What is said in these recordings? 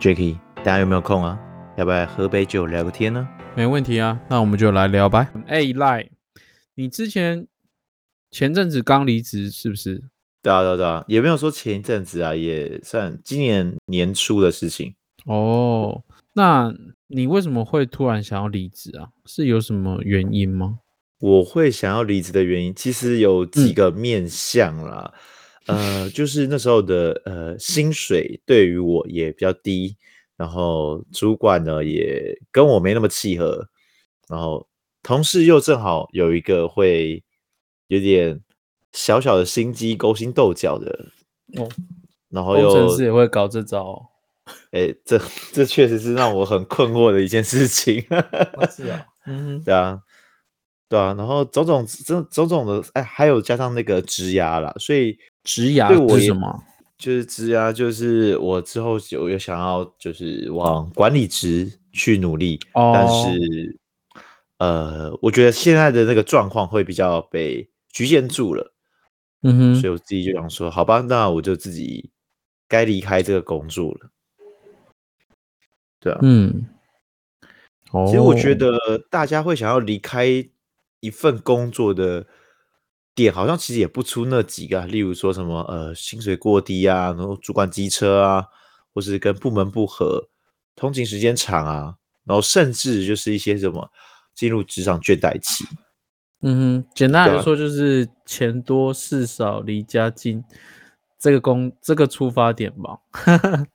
Jacky，大家有没有空啊？要不要喝杯酒聊个天呢？没问题啊，那我们就来聊吧。哎，赖，你之前前阵子刚离职是不是？对啊，对啊，对啊，也没有说前一阵子啊，也算今年年初的事情。哦，那你为什么会突然想要离职啊？是有什么原因吗？我会想要离职的原因，其实有几个面向啦。呃，就是那时候的呃薪水对于我也比较低，然后主管呢也跟我没那么契合，然后同事又正好有一个会有点小小的心机、勾心斗角的哦，然后又工程师也会搞这招，哎，这这确实是让我很困惑的一件事情。是啊，嗯，对啊。对啊，然后种种种种种的，哎，还有加上那个职涯啦，所以职涯是什么？就是职涯，就是我之后有有想要就是往管理职去努力，但是呃，我觉得现在的那个状况会比较被局限住了，嗯哼，所以我自己就想说，好吧，那我就自己该离开这个工作了。对啊，嗯，其实我觉得大家会想要离开。一份工作的点好像其实也不出那几个，例如说什么呃薪水过低啊，然后主管机车啊，或是跟部门不合，通勤时间长啊，然后甚至就是一些什么进入职场倦怠期。嗯哼，简单来说就是钱多事少离家近，这个工这个出发点吧。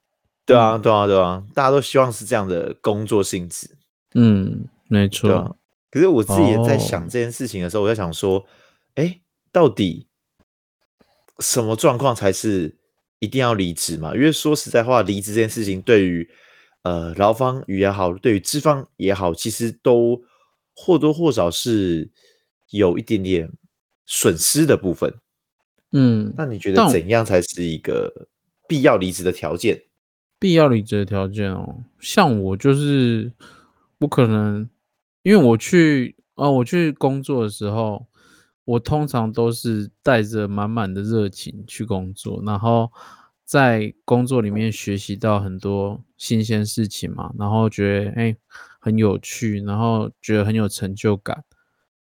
对啊，对啊，对啊，大家都希望是这样的工作性质。嗯，没错。可是我自己也在想这件事情的时候，我在想说，哎，到底什么状况才是一定要离职嘛？因为说实在话，离职这件事情对于呃劳方也好，对于资方也好，其实都或多或少是有一点点损失的部分。嗯，那你觉得怎样才是一个必要离职的条件？必要离职的条件哦，像我就是不可能。因为我去啊，我去工作的时候，我通常都是带着满满的热情去工作，然后在工作里面学习到很多新鲜事情嘛，然后觉得哎很有趣，然后觉得很有成就感，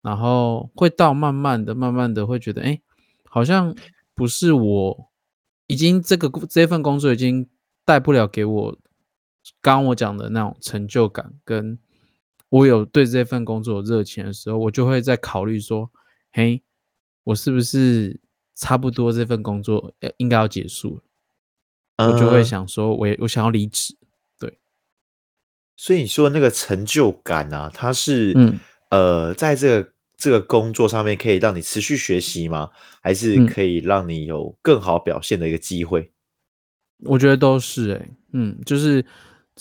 然后会到慢慢的、慢慢的会觉得哎，好像不是我已经这个这份工作已经带不了给我刚我讲的那种成就感跟。我有对这份工作有热情的时候，我就会在考虑说：“嘿，我是不是差不多这份工作应该要结束了？”我就会想说：“我我想要离职。”对，所以你说那个成就感啊，它是呃，在这个这个工作上面可以让你持续学习吗？还是可以让你有更好表现的一个机会？我觉得都是哎，嗯，就是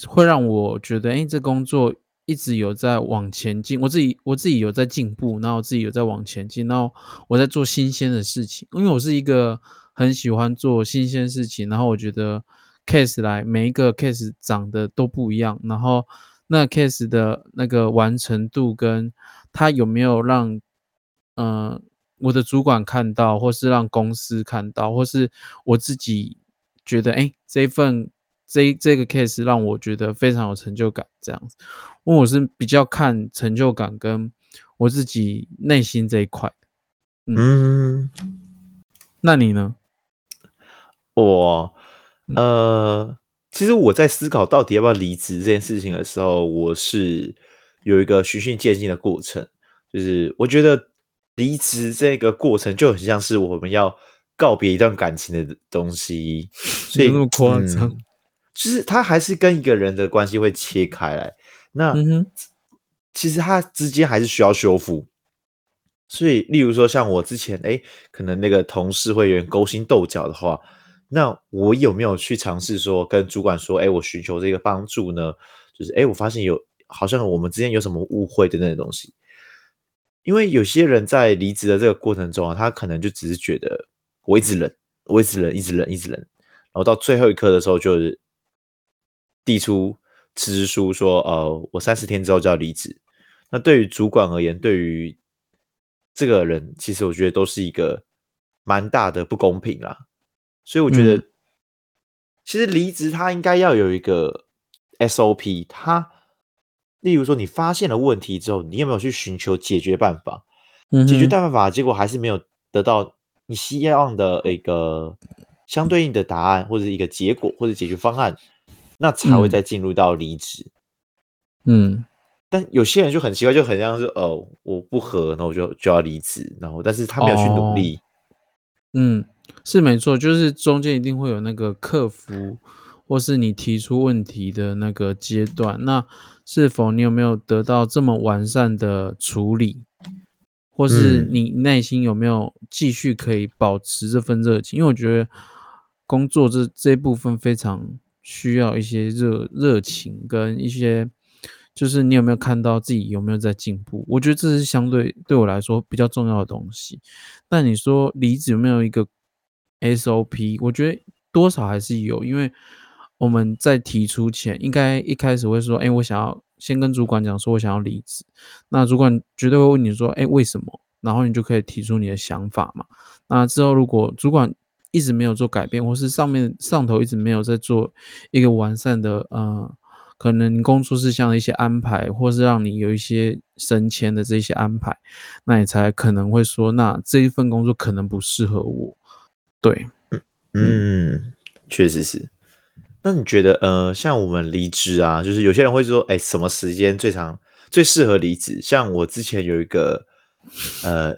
会让我觉得，哎，这工作。一直有在往前进，我自己我自己有在进步，然后自己有在往前进，然后我在做新鲜的事情，因为我是一个很喜欢做新鲜事情，然后我觉得 case 来每一个 case 长得都不一样，然后那 case 的那个完成度跟他有没有让嗯我的主管看到，或是让公司看到，或是我自己觉得哎这份这这个 case 让我觉得非常有成就感，这样子。因为我是比较看成就感跟我自己内心这一块，嗯，那你呢？我呃，其实我在思考到底要不要离职这件事情的时候，我是有一个循序渐进的过程。就是我觉得离职这个过程就很像是我们要告别一段感情的东西，所以那么夸张，就是他还是跟一个人的关系会切开来。那其实他之间还是需要修复，所以例如说像我之前哎，可能那个同事会有点勾心斗角的话，那我有没有去尝试说跟主管说，哎，我寻求这个帮助呢？就是哎，我发现有好像我们之间有什么误会的那种东西，因为有些人在离职的这个过程中啊，他可能就只是觉得我一直忍，我一直忍，一直忍，一直忍，然后到最后一刻的时候就是递出。辞职书说：“呃，我三十天之后就要离职。”那对于主管而言，对于这个人，其实我觉得都是一个蛮大的不公平啦。所以我觉得其实离职他应该要有一个 SOP，他例如说你发现了问题之后，你有没有去寻求解决办法？解决办法结果还是没有得到你希望的一个相对应的答案，或者一个结果或者解决方案，那才会再进入到离职。嗯。但有些人就很奇怪，就很像是哦，我不合，那我就就要离职，然后但是他没有去努力。嗯，是没错，就是中间一定会有那个克服，或是你提出问题的那个阶段。那是否你有没有得到这么完善的处理，或是你内心有没有继续可以保持这份热情？因为我觉得工作这这部分非常需要一些热热情跟一些。就是你有没有看到自己有没有在进步？我觉得这是相对对我来说比较重要的东西。但你说离职有没有一个 SOP？我觉得多少还是有，因为我们在提出前，应该一开始会说：“哎，我想要先跟主管讲，说我想要离职。”那主管绝对会问你说：“哎，为什么？”然后你就可以提出你的想法嘛。那之后如果主管一直没有做改变，或是上面上头一直没有在做一个完善的，呃。可能工作事项的一些安排，或是让你有一些升迁的这些安排，那你才可能会说，那这一份工作可能不适合我。对，嗯，确实是。那你觉得，呃，像我们离职啊，就是有些人会说，哎，什么时间最长、最适合离职？像我之前有一个，呃，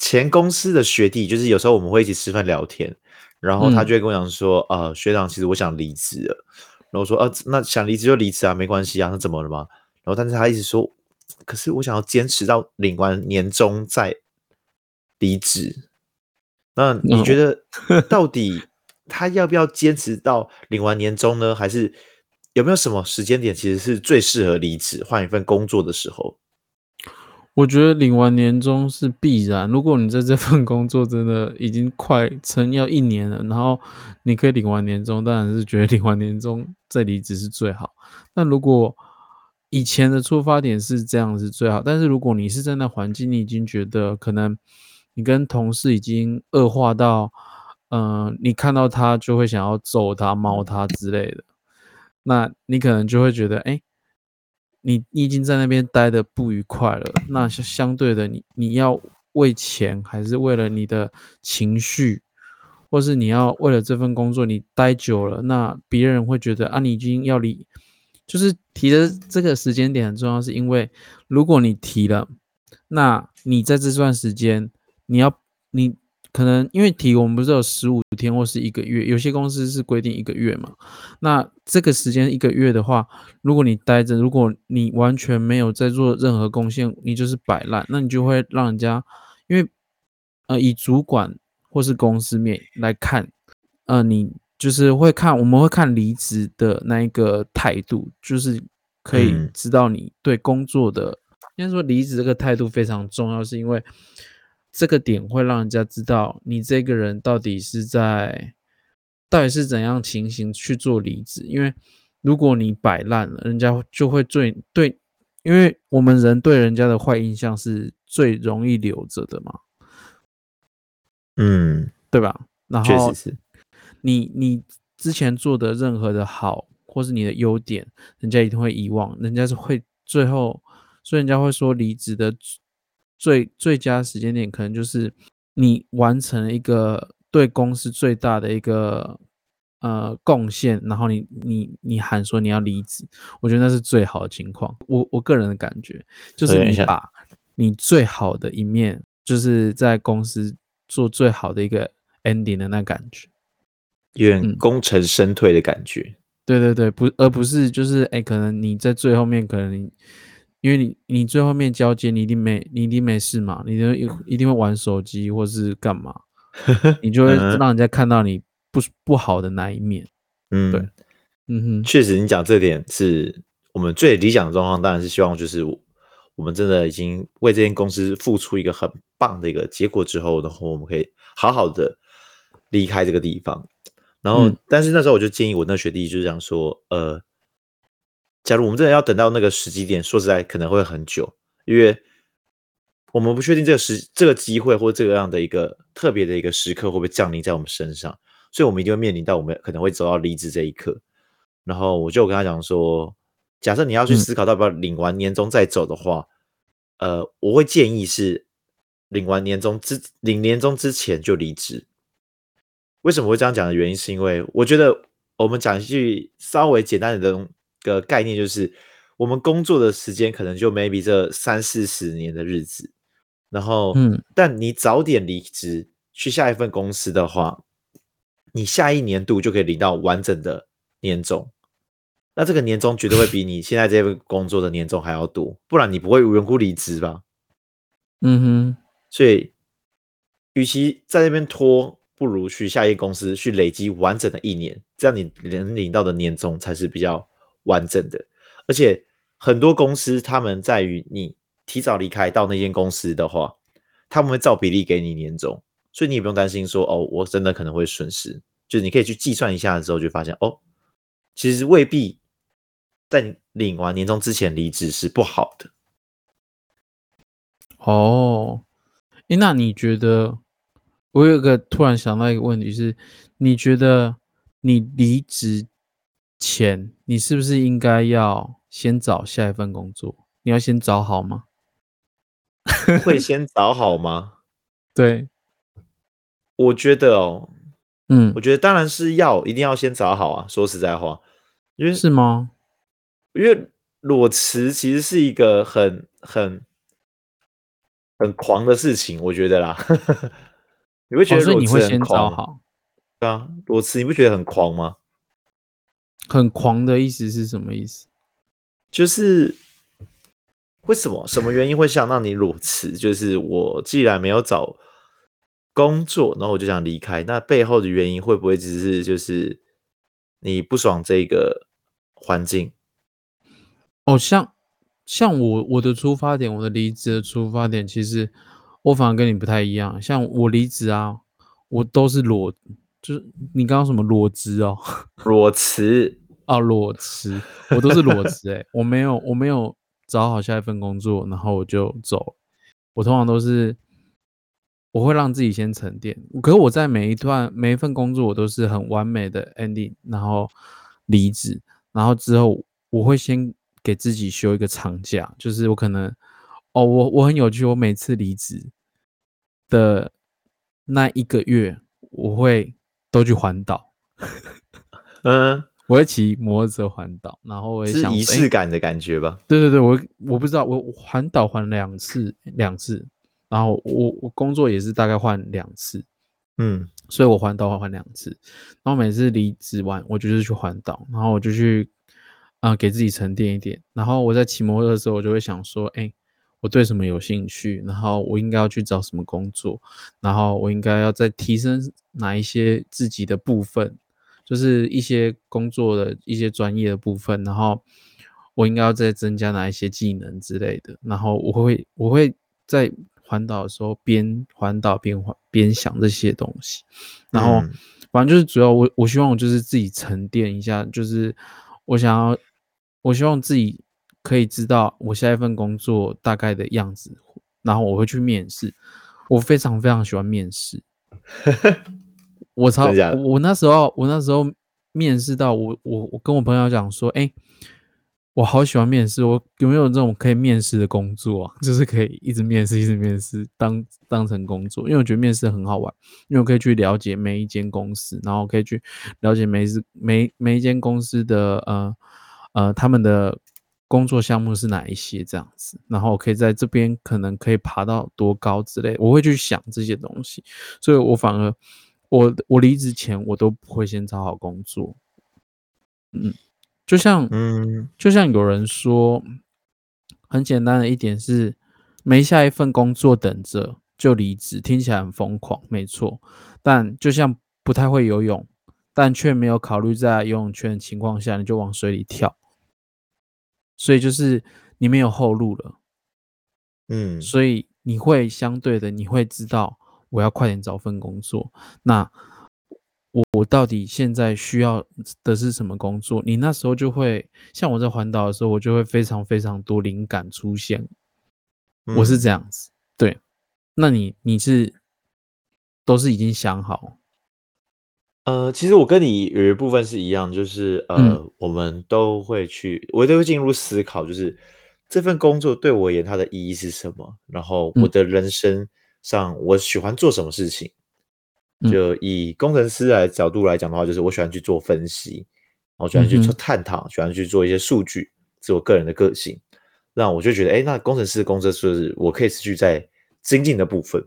前公司的学弟，就是有时候我们会一起吃饭聊天，然后他就会跟我讲说，呃，学长，其实我想离职了。然后我说啊，那想离职就离职啊，没关系啊，那怎么了吗？然后但是他一直说，可是我想要坚持到领完年终再离职。那你觉得 到底他要不要坚持到领完年终呢？还是有没有什么时间点其实是最适合离职换一份工作的时候？我觉得领完年终是必然。如果你在这份工作真的已经快成要一年了，然后你可以领完年终，当然是觉得领完年终再离职是最好。那如果以前的出发点是这样是最好，但是如果你是在那环境，你已经觉得可能你跟同事已经恶化到，嗯，你看到他就会想要揍他、猫他之类的，那你可能就会觉得，哎。你你已经在那边待的不愉快了，那相相对的，你你要为钱，还是为了你的情绪，或是你要为了这份工作，你待久了，那别人会觉得啊，你已经要离，就是提的这个时间点很重要，是因为如果你提了，那你在这段时间，你要你。可能因为提我们不是有十五天或是一个月，有些公司是规定一个月嘛。那这个时间一个月的话，如果你待着，如果你完全没有在做任何贡献，你就是摆烂，那你就会让人家，因为呃以主管或是公司面来看，呃你就是会看我们会看离职的那一个态度，就是可以知道你对工作的，应该说离职这个态度非常重要，是因为。这个点会让人家知道你这个人到底是在，到底是怎样情形去做离职。因为如果你摆烂了，人家就会最对，因为我们人对人家的坏印象是最容易留着的嘛。嗯，对吧？然后，确实是。你你之前做的任何的好，或是你的优点，人家一定会遗忘，人家是会最后，所以人家会说离职的。最最佳时间点可能就是你完成一个对公司最大的一个呃贡献，然后你你你喊说你要离职，我觉得那是最好的情况。我我个人的感觉就是你把你最好的一面，就是在公司做最好的一个 ending 的那感觉，有点功成身退的感觉。对对对，不而不是就是哎，可能你在最后面可能。因为你你最后面交接，你一定没你一定没事嘛，你就一定会玩手机或是干嘛，你就会让人家看到你不不好的那一面。嗯，对，嗯哼，确实，你讲这点是我们最理想的状况，当然是希望就是我们真的已经为这间公司付出一个很棒的一个结果之后，然后我们可以好好的离开这个地方。然后，但是那时候我就建议我那学弟就是讲说，呃。假如我们真的要等到那个时机点，说实在可能会很久，因为我们不确定这个时这个机会或这个样的一个特别的一个时刻会不会降临在我们身上，所以我们一定会面临到我们可能会走到离职这一刻。然后我就跟他讲说，假设你要去思考要不要领完年终再走的话，呃，我会建议是领完年终之领年终之前就离职。为什么会这样讲的原因，是因为我觉得我们讲一句稍微简单的个概念，就是我们工作的时间可能就 maybe 这三四十年的日子，然后，嗯，但你早点离职去下一份公司的话，你下一年度就可以领到完整的年终，那这个年终绝对会比你现在这份工作的年终还要多，不然你不会无缘故离职吧？嗯哼，所以，与其在那边拖。不如去下一公司去累积完整的一年，这样你能领到的年终才是比较完整的。而且很多公司他们在于你提早离开到那间公司的话，他们会照比例给你年终，所以你也不用担心说哦，我真的可能会损失。就是你可以去计算一下的时候，就发现哦，其实未必在领完年终之前离职是不好的。哦，诶，那你觉得？我有个突然想到一个问题是，你觉得你离职前，你是不是应该要先找下一份工作？你要先找好吗？会先找好吗？对，我觉得哦，嗯，我觉得当然是要一定要先找好啊。说实在话，因为是吗？因为裸辞其实是一个很很很狂的事情，我觉得啦。你会觉得你会先找好？对啊，裸辞你不觉得很狂吗？很狂的意思是什么意思？就是为什么？什么原因会想让你裸辞？就是我既然没有找工作，然后我就想离开，那背后的原因会不会只是就是你不爽这个环境？哦，像像我我的出发点，我的离职的出发点，其实。我反而跟你不太一样，像我离职啊，我都是裸，就是你刚刚什么裸辞哦，裸辞啊，裸辞，我都是裸辞哎，我没有我没有找好下一份工作，然后我就走，我通常都是我会让自己先沉淀，可是我在每一段每一份工作我都是很完美的 ending，然后离职，然后之后我会先给自己休一个长假，就是我可能。哦，我我很有趣，我每次离职的那一个月，我会都去环岛，嗯，我会骑摩托车环岛，然后我也想仪式感的感觉吧？对对对，我我不知道，我环岛环两次，两次，然后我我工作也是大概换两次，嗯，所以我环岛环两次，然后每次离职完，我就是去环岛，然后我就去啊给自己沉淀一点，然后我在骑摩托车的时候，我就会想说，哎。我对什么有兴趣，然后我应该要去找什么工作，然后我应该要再提升哪一些自己的部分，就是一些工作的一些专业的部分，然后我应该要再增加哪一些技能之类的，然后我会我会在环岛的时候边环岛边环边想这些东西，然后反正就是主要我我希望我就是自己沉淀一下，就是我想要我希望自己。可以知道我下一份工作大概的样子，然后我会去面试。我非常非常喜欢面试，我操我那时候我那时候面试到我我我跟我朋友讲说，哎，我好喜欢面试，我有没有这种可以面试的工作啊？就是可以一直面试一直面试，当当成工作，因为我觉得面试很好玩，因为我可以去了解每一间公司，然后可以去了解每次每每一间公司的呃呃他们的。工作项目是哪一些这样子，然后可以在这边可能可以爬到多高之类，我会去想这些东西，所以我反而我我离职前我都不会先找好工作，嗯，就像嗯，就像有人说，很简单的一点是，没下一份工作等着就离职，听起来很疯狂，没错，但就像不太会游泳，但却没有考虑在游泳圈的情况下，你就往水里跳。所以就是你没有后路了，嗯，所以你会相对的，你会知道我要快点找份工作。那我我到底现在需要的是什么工作？你那时候就会像我在环岛的时候，我就会非常非常多灵感出现。我是这样子，对。那你你是都是已经想好？呃，其实我跟你有一部分是一样，就是呃，我们都会去，我都会进入思考，就是这份工作对我而言它的意义是什么，然后我的人生上我喜欢做什么事情。就以工程师来角度来讲的话，就是我喜欢去做分析，我喜欢去做探讨，喜欢去做一些数据，是我个人的个性。那我就觉得，哎，那工程师的工作是我可以持续在精进的部分。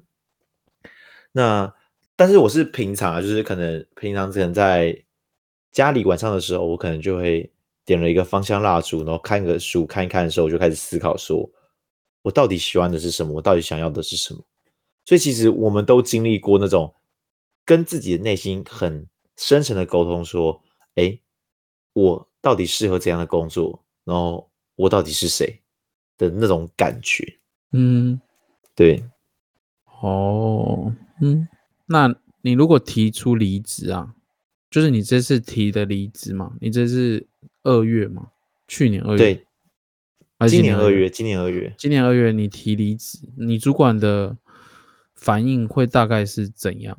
那但是我是平常啊，就是可能平常可能在家里晚上的时候，我可能就会点了一个芳香蜡烛，然后看个书，看一看的时候，我就开始思考，说我到底喜欢的是什么，我到底想要的是什么。所以其实我们都经历过那种。跟自己的内心很深层的沟通，说：“哎，我到底适合怎样的工作？然后我到底是谁的那种感觉？”嗯，对。哦，嗯，那你如果提出离职啊，就是你这次提的离职嘛？你这是二月嘛？去年二月？对，今年二月，今年二月，今年二月你提离职，你主管的反应会大概是怎样？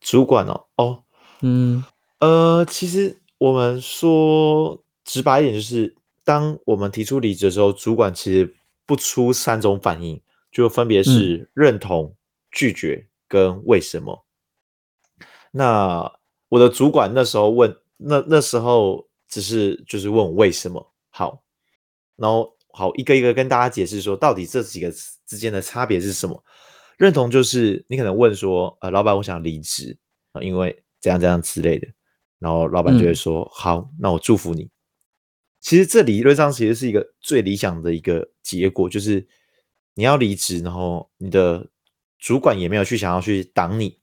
主管哦，哦，嗯，呃，其实我们说直白一点，就是当我们提出离职的时候，主管其实不出三种反应，就分别是认同、拒绝跟为什么。那我的主管那时候问，那那时候只是就是问我为什么好，然后好一个一个跟大家解释说，到底这几个之间的差别是什么。认同就是你可能问说，呃，老板，我想离职啊，因为这样这样之类的，然后老板就会说，好，那我祝福你。其实这理论上其实是一个最理想的一个结果，就是你要离职，然后你的主管也没有去想要去挡你，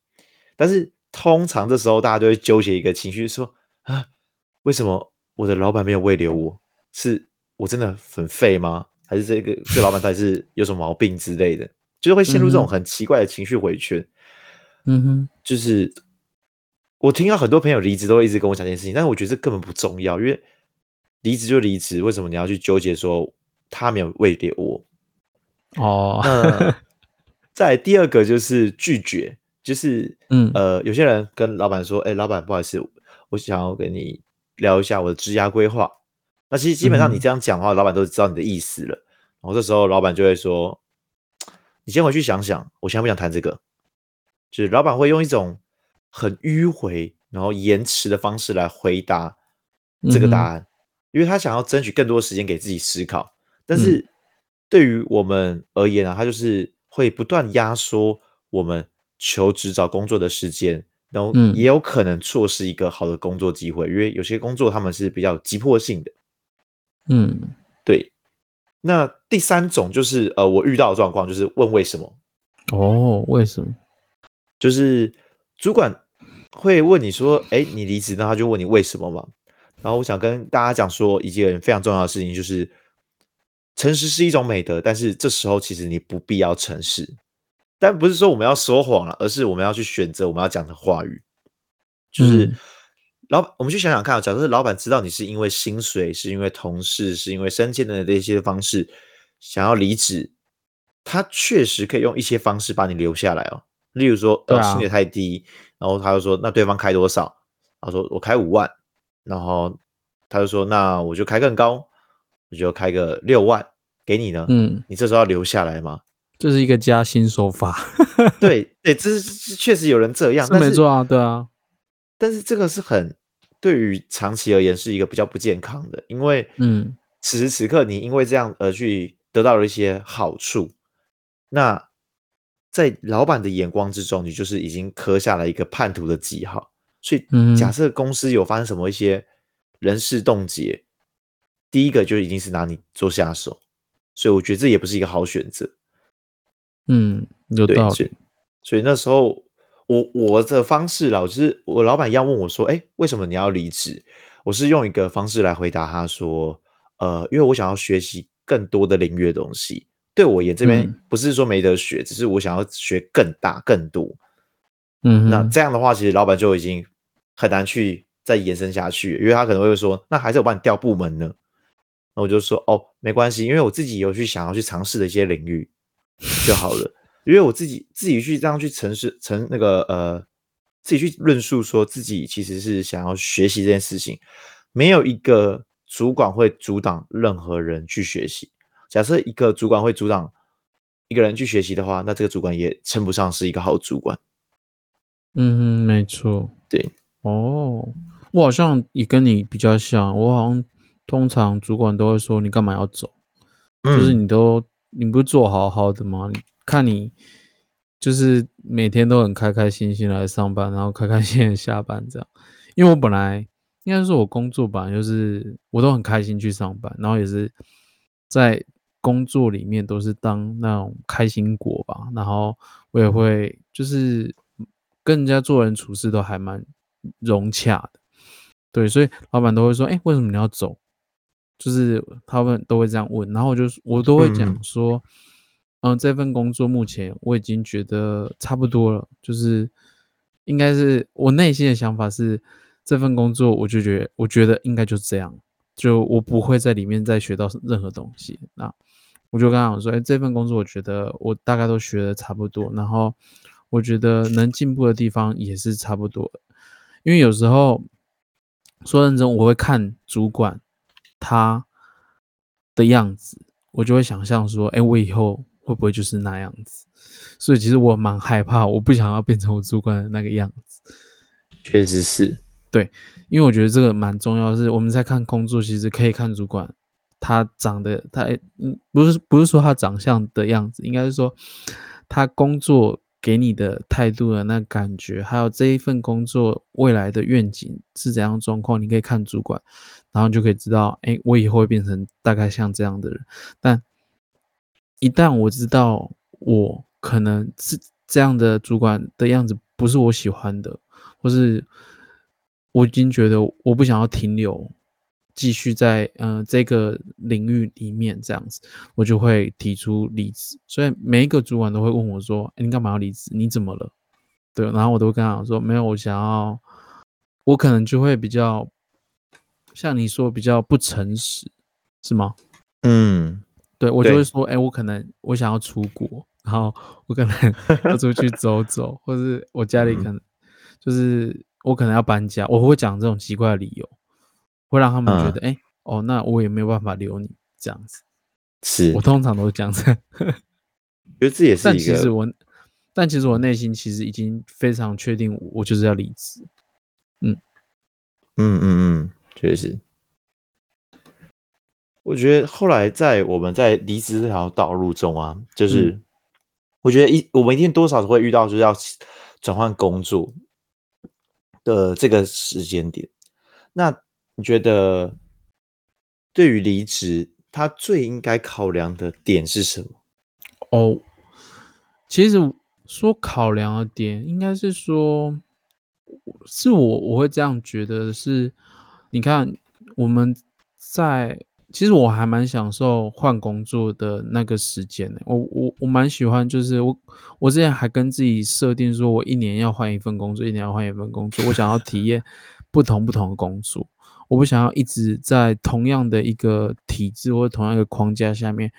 但是通常这时候大家都会纠结一个情绪，说啊，为什么我的老板没有未留我？是我真的很废吗？还是这个这老板他是有什么毛病之类的？就是会陷入这种很奇怪的情绪回圈，嗯哼，就是我听到很多朋友离职都会一直跟我讲这件事情，但是我觉得这根本不重要，因为离职就离职，为什么你要去纠结说他没有喂留我？哦，那再第二个就是拒绝，就是嗯呃，有些人跟老板说，哎，老板不好意思，我想要跟你聊一下我的职涯规划。那其实基本上你这样讲的话，老板都知道你的意思了，然后这时候老板就会说。你先回去想想，我现在不想谈这个。就是老板会用一种很迂回、然后延迟的方式来回答这个答案，因为他想要争取更多时间给自己思考。但是对于我们而言啊，他就是会不断压缩我们求职找工作的时间，然后也有可能错失一个好的工作机会，因为有些工作他们是比较急迫性的。嗯，对。那第三种就是呃，我遇到的状况就是问为什么？哦，为什么？就是主管会问你说：“哎，你离职？”那他就问你为什么嘛。然后我想跟大家讲说一件非常重要的事情，就是诚实是一种美德，但是这时候其实你不必要诚实。但不是说我们要说谎了，而是我们要去选择我们要讲的话语，就是。老板，我们去想想看，假设老板知道你是因为薪水，是因为同事，是因为升迁的这些方式想要离职，他确实可以用一些方式把你留下来哦。例如说，呃，薪水太低，然后他就说，那对方开多少？他说我开五万，然后他就说，那我就开更高，我就开个六万给你呢。嗯，你这时候要留下来吗？这是一个加薪手法。对对，这是确实有人这样，没错啊，对啊。但是这个是很对于长期而言是一个比较不健康的，因为嗯，此时此刻你因为这样而去得到了一些好处，那在老板的眼光之中，你就是已经刻下了一个叛徒的记号。所以，假设公司有发生什么一些人事冻结，第一个就已经是拿你做下手，所以我觉得这也不是一个好选择。嗯，有道理。所以那时候。我我的方式老是我老板要问我说：“哎，为什么你要离职？”我是用一个方式来回答他说：“呃，因为我想要学习更多的领域的东西。对我也这边不是说没得学，只是我想要学更大更多。”嗯，那这样的话，其实老板就已经很难去再延伸下去，因为他可能会说：“那还是我帮你调部门呢。”那我就说：“哦，没关系，因为我自己有去想要去尝试的一些领域就好了。”因为我自己自己去这样去尝试成那个呃自己去论述说自己其实是想要学习这件事情，没有一个主管会阻挡任何人去学习。假设一个主管会阻挡一个人去学习的话，那这个主管也称不上是一个好主管。嗯，没错，对，哦，我好像也跟你比较像，我好像通常主管都会说你干嘛要走，就是你都你不是做好好的吗？看你。就是每天都很开开心心来上班，然后开开心心下班这样。因为我本来应该说，我工作本来就是我都很开心去上班，然后也是在工作里面都是当那种开心果吧。然后我也会就是跟人家做人处事都还蛮融洽的，对，所以老板都会说：“哎，为什么你要走？”就是他们都会这样问，然后我就我都会讲说。嗯，这份工作目前我已经觉得差不多了，就是应该是我内心的想法是，这份工作我就觉得，我觉得应该就这样，就我不会在里面再学到任何东西。那我就刚刚说，哎，这份工作我觉得我大概都学的差不多，然后我觉得能进步的地方也是差不多。因为有时候说认真，我会看主管他的样子，我就会想象说，哎，我以后。会不会就是那样子？所以其实我蛮害怕，我不想要变成我主管的那个样子。确实是对，因为我觉得这个蛮重要。是我们在看工作，其实可以看主管他长得，他嗯，不是不是说他长相的样子，应该是说他工作给你的态度的那感觉，还有这一份工作未来的愿景是怎样状况，你可以看主管，然后就可以知道，哎，我以后会变成大概像这样的人，但。一旦我知道我可能是这样的主管的样子不是我喜欢的，或是我已经觉得我不想要停留，继续在嗯这个领域里面这样子，我就会提出离职。所以每一个主管都会问我说：“你干嘛要离职？你怎么了？”对，然后我都会跟他讲说：“没有，我想要，我可能就会比较像你说比较不诚实，是吗？”嗯。对，我就会说，哎，我可能我想要出国，然后我可能要出去走走，或是我家里可能就是我可能要搬家，我会讲这种奇怪的理由，会让他们觉得，哎，哦，那我也没有办法留你这样子。是我通常都是这样子，觉得这也是但其实我，但其实我内心其实已经非常确定，我就是要离职。嗯嗯嗯嗯，确实。我觉得后来在我们在离职这条道路中啊，就是我觉得一我们一定多少会遇到就是要转换工作的这个时间点。那你觉得对于离职，他最应该考量的点是什么？哦，其实说考量的点，应该是说，是我我会这样觉得是，你看我们在。其实我还蛮享受换工作的那个时间的，我我我蛮喜欢，就是我我之前还跟自己设定说，我一年要换一份工作，一年要换一份工作，我想要体验不同不同的工作，我不想要一直在同样的一个体制或同样一个框架下面，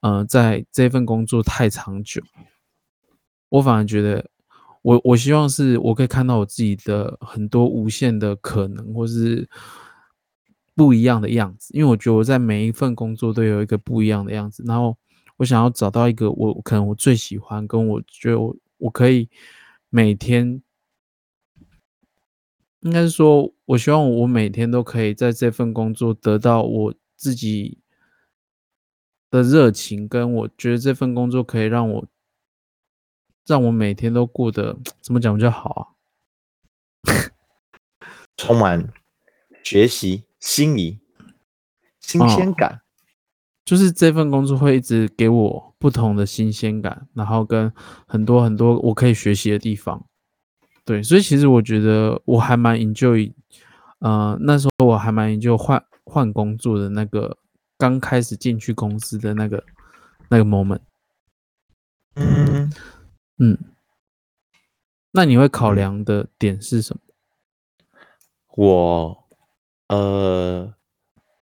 呃，在这份工作太长久，我反而觉得，我我希望是我可以看到我自己的很多无限的可能，或是。不一样的样子，因为我觉得我在每一份工作都有一个不一样的样子，然后我想要找到一个我可能我最喜欢，跟我觉得我我可以每天，应该是说，我希望我每天都可以在这份工作得到我自己的热情，跟我觉得这份工作可以让我让我每天都过得怎么讲比较好啊？充满学习。心仪，新鲜感，就是这份工作会一直给我不同的新鲜感，然后跟很多很多我可以学习的地方。对，所以其实我觉得我还蛮 enjoy，呃，那时候我还蛮 enjoy 换换工作的那个刚开始进去公司的那个那个 moment。嗯嗯，那你会考量的点是什么？我。呃，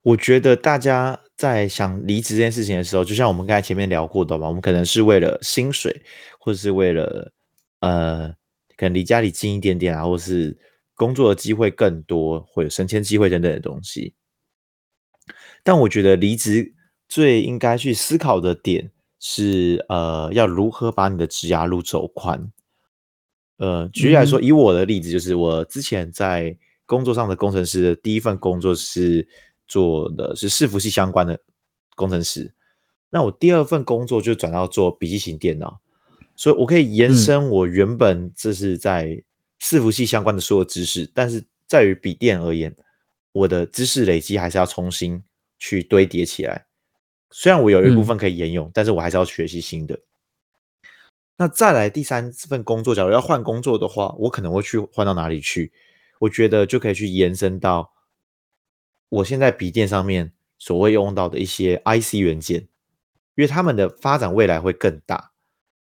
我觉得大家在想离职这件事情的时候，就像我们刚才前面聊过的嘛，我们可能是为了薪水，或者是为了呃，可可能离家里近一点点啊，或是工作的机会更多，或者升迁机会等等的东西。但我觉得离职最应该去思考的点是，呃，要如何把你的职涯路走宽。呃，举例来说，以我的例子，就是我之前在工作上的工程师的第一份工作是做的是伺服器相关的工程师。那我第二份工作就转到做笔记型电脑，所以我可以延伸我原本这是在伺服器相关的所有知识，但是在于笔电而言，我的知识累积还是要重新去堆叠起来。虽然我有一部分可以沿用，但是我还是要学习新的。那再来第三份工作，假如要换工作的话，我可能会去换到哪里去？我觉得就可以去延伸到我现在笔电上面所谓用到的一些 IC 元件，因为他们的发展未来会更大。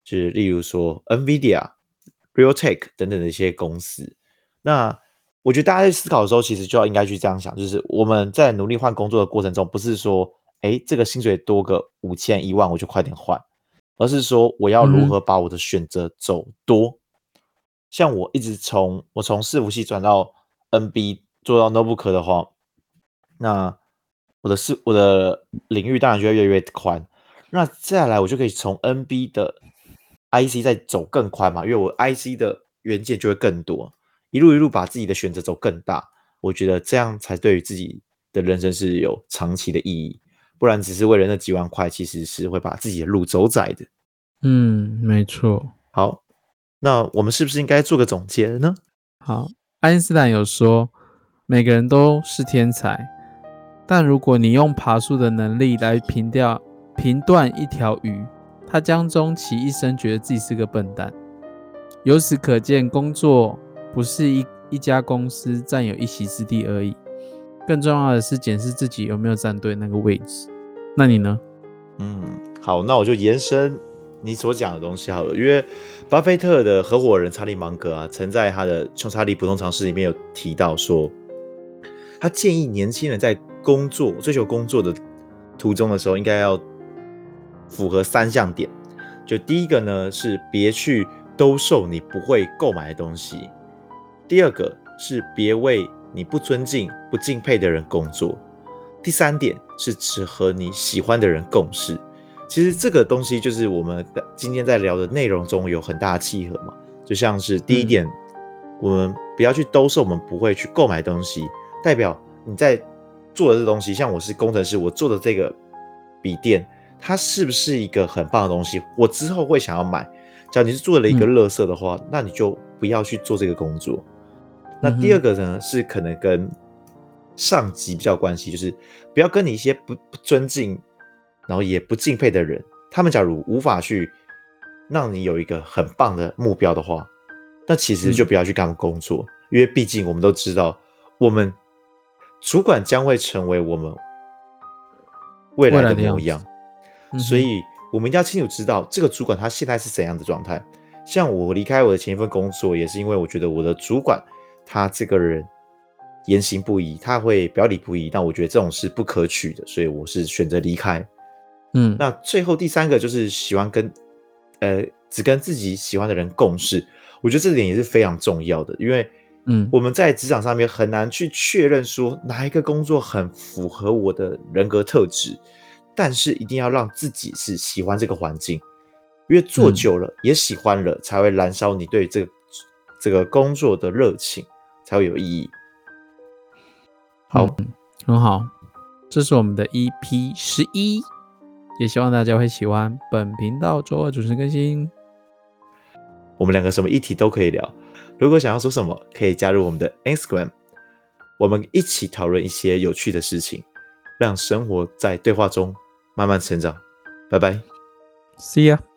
就是例如说 NVIDIA、Realtek 等等的一些公司。那我觉得大家在思考的时候，其实就要应该去这样想：，就是我们在努力换工作的过程中，不是说，哎，这个薪水多个五千一万，我就快点换。而是说，我要如何把我的选择走多？像我一直从我从伺服器转到 NB 做到 notebook 的话，那我的是我的领域当然就会越来越宽。那再来，我就可以从 NB 的 IC 再走更宽嘛，因为我 IC 的元件就会更多，一路一路把自己的选择走更大。我觉得这样才对于自己的人生是有长期的意义。不然只是为了那几万块，其实是会把自己的路走窄的。嗯，没错。好，那我们是不是应该做个总结呢？好，爱因斯坦有说，每个人都是天才，但如果你用爬树的能力来评掉评断一条鱼，他将终其一生觉得自己是个笨蛋。由此可见，工作不是一一家公司占有一席之地而已。更重要的是检视自己有没有站对那个位置。那你呢？嗯，好，那我就延伸你所讲的东西好了。因为巴菲特的合伙人查理芒格啊，曾在他的《穷查理普通常识》里面有提到说，他建议年轻人在工作、追求工作的途中的时候，应该要符合三项点。就第一个呢，是别去兜售你不会购买的东西；第二个是别为你不尊敬、不敬佩的人工作。第三点是只和你喜欢的人共事。其实这个东西就是我们今天在聊的内容中有很大的契合嘛。就像是第一点，我们不要去兜售我们不会去购买东西，代表你在做的这东西。像我是工程师，我做的这个笔电，它是不是一个很棒的东西？我之后会想要买。假如你是做了一个垃圾的话，那你就不要去做这个工作。那第二个呢，是可能跟上级比较关系，就是不要跟你一些不不尊敬，然后也不敬佩的人，他们假如无法去让你有一个很棒的目标的话，那其实就不要去干工作，因为毕竟我们都知道，我们主管将会成为我们未来的模样，所以我们一定要清楚知道这个主管他现在是怎样的状态。像我离开我的前一份工作，也是因为我觉得我的主管。他这个人言行不一，他会表里不一，但我觉得这种是不可取的，所以我是选择离开。嗯，那最后第三个就是喜欢跟呃只跟自己喜欢的人共事，我觉得这点也是非常重要的，因为嗯我们在职场上面很难去确认说哪一个工作很符合我的人格特质，但是一定要让自己是喜欢这个环境，因为做久了也喜欢了，才会燃烧你对这个这个工作的热情。才会有意义。好，很好，这是我们的 EP 十一，也希望大家会喜欢本频道周二准时更新。我们两个什么议题都可以聊，如果想要说什么，可以加入我们的 Instagram，我们一起讨论一些有趣的事情，让生活在对话中慢慢成长。拜拜，See ya。